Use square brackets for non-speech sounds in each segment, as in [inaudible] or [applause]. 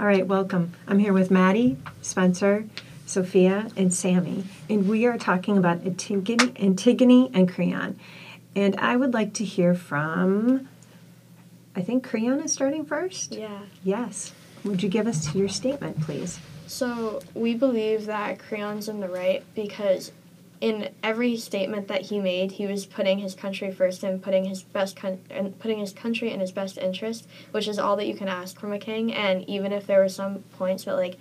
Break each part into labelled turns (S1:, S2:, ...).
S1: All right, welcome. I'm here with Maddie, Spencer, Sophia, and Sammi, and we are talking about Antigone, Antigone and Creon. And I would like to hear from, I think Creon is starting first?
S2: Yeah.
S1: Yes. Would you give us your statement, please?
S2: So we believe that Creon's in the right because in every statement that he made, he was putting his country first and putting his best con- and putting his country in his best interest, which is all that you can ask from a king. And even if there were some points that like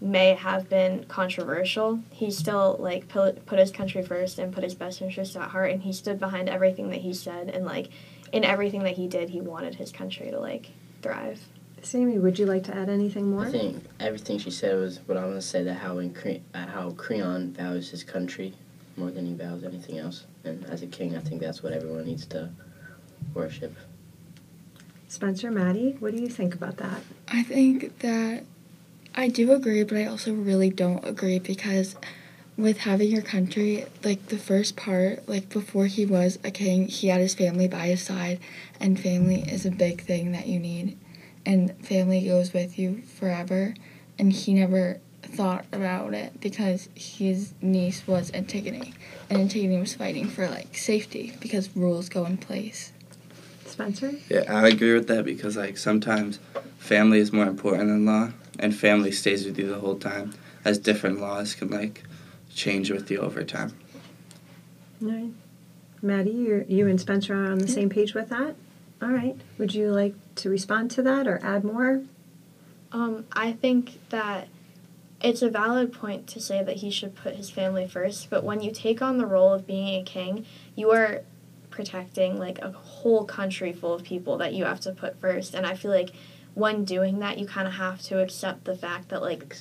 S2: may have been controversial, he still like put, put his country first and put his best interest at heart, and he stood behind everything that he said, and like in everything that he did, he wanted his country to like thrive.
S1: Sammi, would you like to add anything more?
S3: I think everything she said was what I'm gonna say. That how in Cre- uh, how Creon values his country more than he values anything else, and as a king, I think that's what everyone needs to worship.
S1: Spencer, Maddie, what do you think about that?
S4: I think that I do agree, but I also really don't agree because with having your country, like the first part, like before he was a king, he had his family by his side, and family is a big thing that you need, and family goes with you forever, and he never thought about it because his niece was Antigone, and Antigone was fighting for like safety because rules go in place.
S1: Spencer?
S5: Yeah, I agree with that because like sometimes family is more important than law, and family stays with you the whole time, as different laws can like change with you over time.
S1: All right. Maddie, you you and Spencer are on the same page with that? All right. Would you like to respond to that or add more?
S2: Um, I think that it's a valid point to say that he should put his family first, but when you take on the role of being a king, you are protecting like a whole country full of people that you have to put first. And I feel like when doing that, you kind of have to accept the fact that like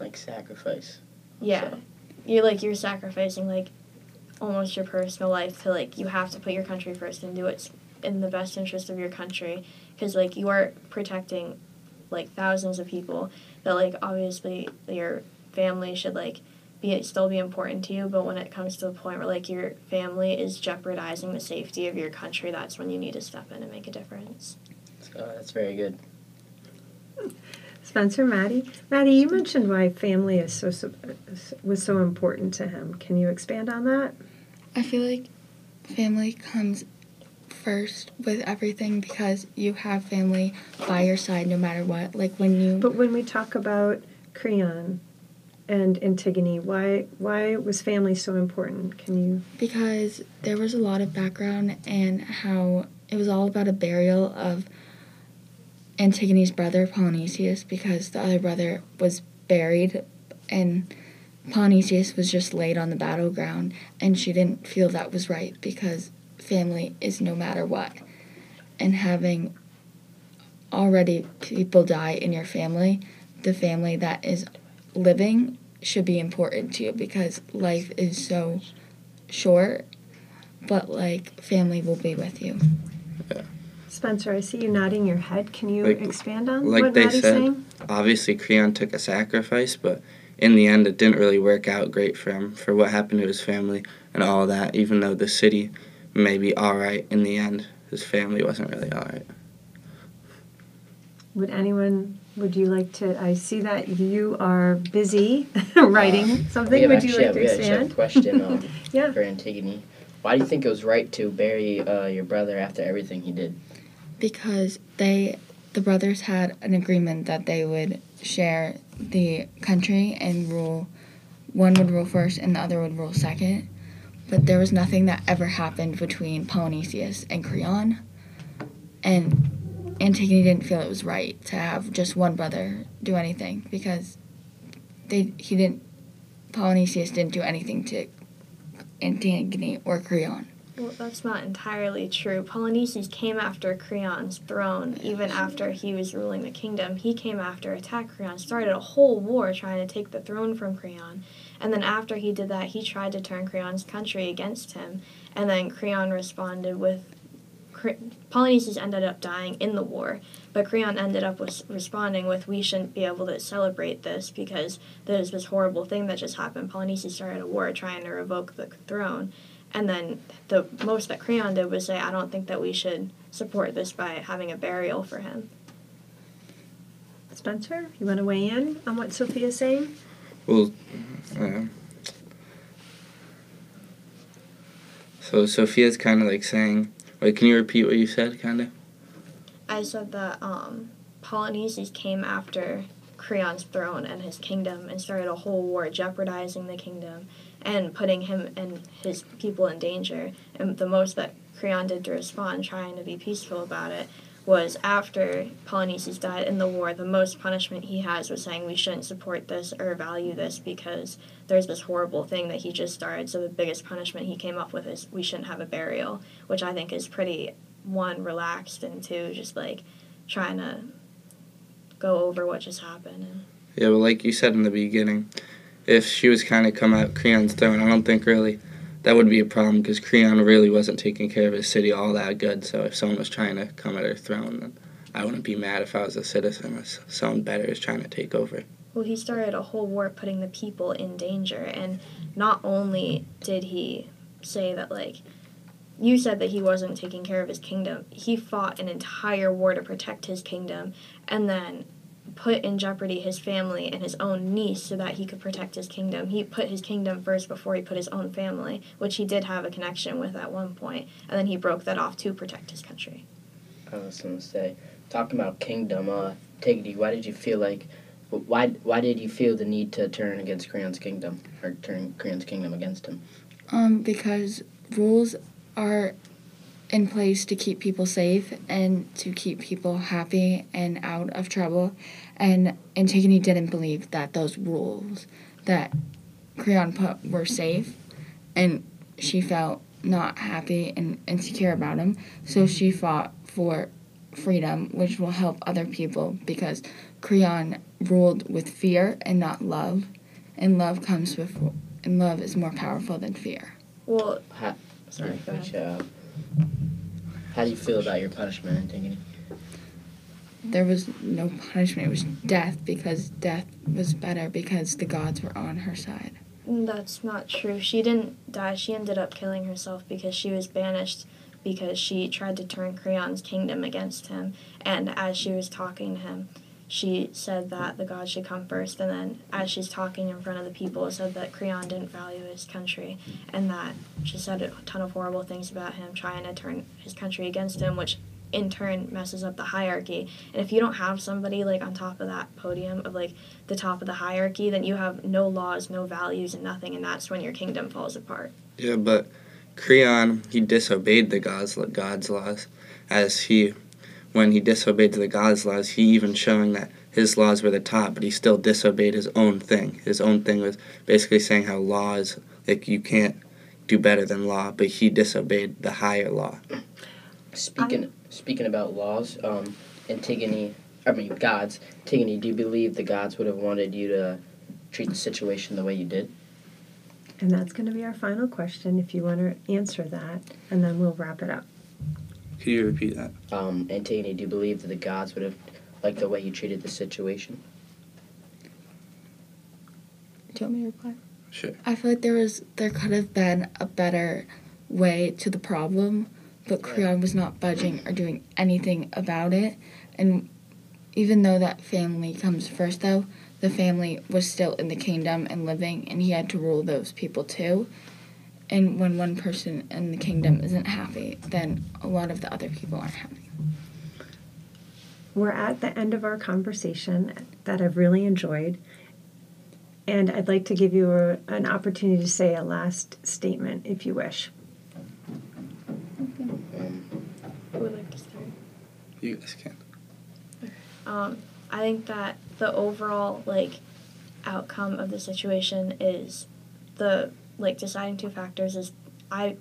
S3: Like, sacrifice.
S2: yeah,
S3: So,
S2: you're like you're sacrificing like almost your personal life to like you have to put your country first and do what's in the best interest of your country because like you are protecting like thousands of people that like obviously your family should like be still be important to you but when it comes to the point where like your family is jeopardizing the safety of your country that's when you need to step in and make a difference
S3: so that's very good.
S1: Spencer, Maddie? Maddie, you mentioned why family is so, so was so important to him. Can you expand on that?
S4: I feel like family comes first with everything because you have family by your side no matter what. Like when you
S1: But when we talk about Creon and Antigone, why why was family so important? Can you
S4: because there was a lot of background and how it was all about a burial of Antigone's brother Polynesius because the other brother was buried and Polynesius was just laid on the battleground and she didn't feel that was right because family is no matter what. And having already people die in your family, the family that is living should be important to you because life is so short, but like family will be with you.
S1: Spencer, I see you nodding your head. Can you
S5: Like-
S1: expand on
S5: like
S1: what
S5: they
S1: Maddie's
S5: said,
S1: saying?
S5: Obviously, Creon took a sacrifice, but in the end, it didn't really work out great for him for what happened to his family and all that. Even though the city may be all right in the end, his family wasn't really all right.
S1: Would anyone would you like to I see that you are busy [laughs] writing
S3: Uh,
S1: something.
S3: we have
S1: Would you like
S3: have,
S1: to
S3: we actually a
S1: expand?
S3: question um, [laughs]
S1: Yeah.
S3: for Antigone. Why do you think it was right to bury uh, your brother after everything he did?
S4: because they the brothers had an agreement that they would share the country and rule one would rule first and the other would rule second but there was nothing that ever happened between Polynesius and Creon and Antigone didn't feel it was right to have just one brother do anything because they he didn't Polynesius didn't do anything to Antigone or Creon
S2: Well, that's not entirely true. Polynesius came after Creon's throne even after he was ruling the kingdom. He came after, attacked Creon, started a whole war trying to take the throne from Creon. And then after he did that, he tried to turn Creon's country against him. And then Creon responded with. Cre- ended up dying in the war, but Creon ended up with responding with, "We shouldn't be able to celebrate this because there's this horrible thing that just happened." Polynesius started a war trying to revoke the throne, and then the most that Creon did was say, I don't think that we should support this by having a burial for him.
S1: Spencer, you want to weigh in on what Sophia's saying?
S5: Well, uh, so Sophia's kind of like saying, wait, can you repeat what you said, kind of?
S2: I said that um, came after Creon's throne and his kingdom and started a whole war, jeopardizing the kingdom and putting him and his people in danger. And the most that Creon did to respond, trying to be peaceful about it, was after Polynices died in the war, the most punishment he has was saying we shouldn't support this or value this because there's this horrible thing that he just started. So the biggest punishment he came up with is we shouldn't have a burial, which I think is pretty one relaxed and two just like trying to go over what just happened.
S5: Yeah, well, like you said in the beginning, if she was kind of come out Creon's throne, I don't think really that would be a problem because Creon really wasn't taking care of his city all that good. So if someone was trying to come at her throne, then I wouldn't be mad if I was a citizen or someone better is trying to take over.
S2: well, he started a whole war putting the people in danger, and not only did he say that like. You said that he wasn't taking care of his kingdom. He fought an entire war to protect his kingdom and then put in jeopardy his family and his own niece so that he could protect his kingdom. He put his kingdom first before he put his own family, which he did have a connection with at one point, and then he broke that off to protect his country.
S3: I was gonna say, talking about kingdom, uh, Tiggy, why did you feel like, why why did you feel the need to turn against Creon's kingdom or turn Creon's kingdom against him?
S4: Um, because rules are in place to keep people safe and to keep people happy and out of trouble. And Antigone didn't believe that those rules that Creon put were safe, and she felt not happy and insecure about them. So she fought for freedom, which will help other people because Creon ruled with fear and not love, and love comes before, and love is more powerful than fear.
S2: Well,
S3: How,
S2: sorry, go
S3: which,
S2: ahead.
S3: uh, how do you feel about your punishment, Antigone?
S4: there was no punishment. It was death because death was better because the gods were on her side.
S2: That's not true. She didn't die. She ended up killing herself because she was banished because she tried to turn Creon's kingdom against him. And as she was talking to him, she said that the gods should come first. And then as she's talking in front of the people, said that Creon didn't value his country and that she said a ton of horrible things about him, trying to turn his country against him, which in turn messes up the hierarchy. And if you don't have somebody like on top of that podium of like the top of the hierarchy, then you have no laws, no values, and nothing, and that's when your kingdom falls apart.
S5: Yeah, but Creon he disobeyed the gods God's laws, as he when he disobeyed the gods' laws, he even showing that his laws were the top, but he still disobeyed his own thing. His own thing was basically saying how laws like you can't do better than law, but he disobeyed the higher law.
S3: Speaking speaking about laws, um, Antigone, I mean gods, Antigone, do you believe the gods would have wanted you to treat the situation the way you did?
S1: And that's going to be our final question if you want to answer that, and then we'll wrap it up.
S5: Could you repeat that?
S3: Um, Antigone, do you believe that the gods would have liked the way you treated the situation?
S4: Do you want me to reply?
S5: Sure.
S4: I feel like there was there could have been a better way to the problem, but Creon was not budging or doing anything about it. And even though that family comes first, though, the family was still in the kingdom and living, and he had to rule those people too. And when one person in the kingdom isn't happy, then a lot of the other people aren't happy.
S1: We're at the end of our conversation that I've really enjoyed. And I'd like to give you a, an opportunity to say a last statement if you wish.
S3: Um,
S2: Who would like to start?
S5: You guys can.
S2: Um, I think that the overall like outcome of the situation is the like deciding two factors is I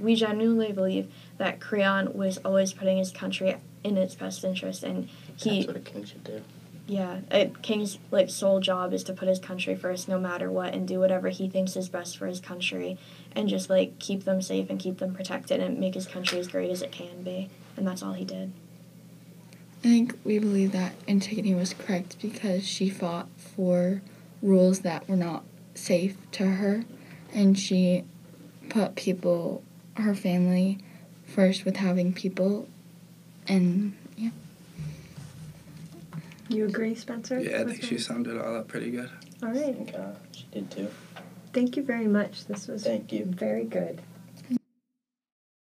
S2: we genuinely believe that Creon was always putting his country in its best interest and he
S3: that's what a king should do.
S2: yeah, a king's like sole job is to put his country first no matter what and do whatever he thinks is best for his country and just like keep them safe and keep them protected and make his country as great as it can be. And that's all he did.
S4: I think we believe that Antigone was correct because she fought for rules that were not safe to her, and she put people, her family, first with having people, and yeah.
S1: You agree, Spencer?
S5: Yeah, I think she summed it all up pretty good.
S1: All right.
S3: I think uh, she did too.
S1: Thank you very much. This was
S3: Thank you.
S1: very good.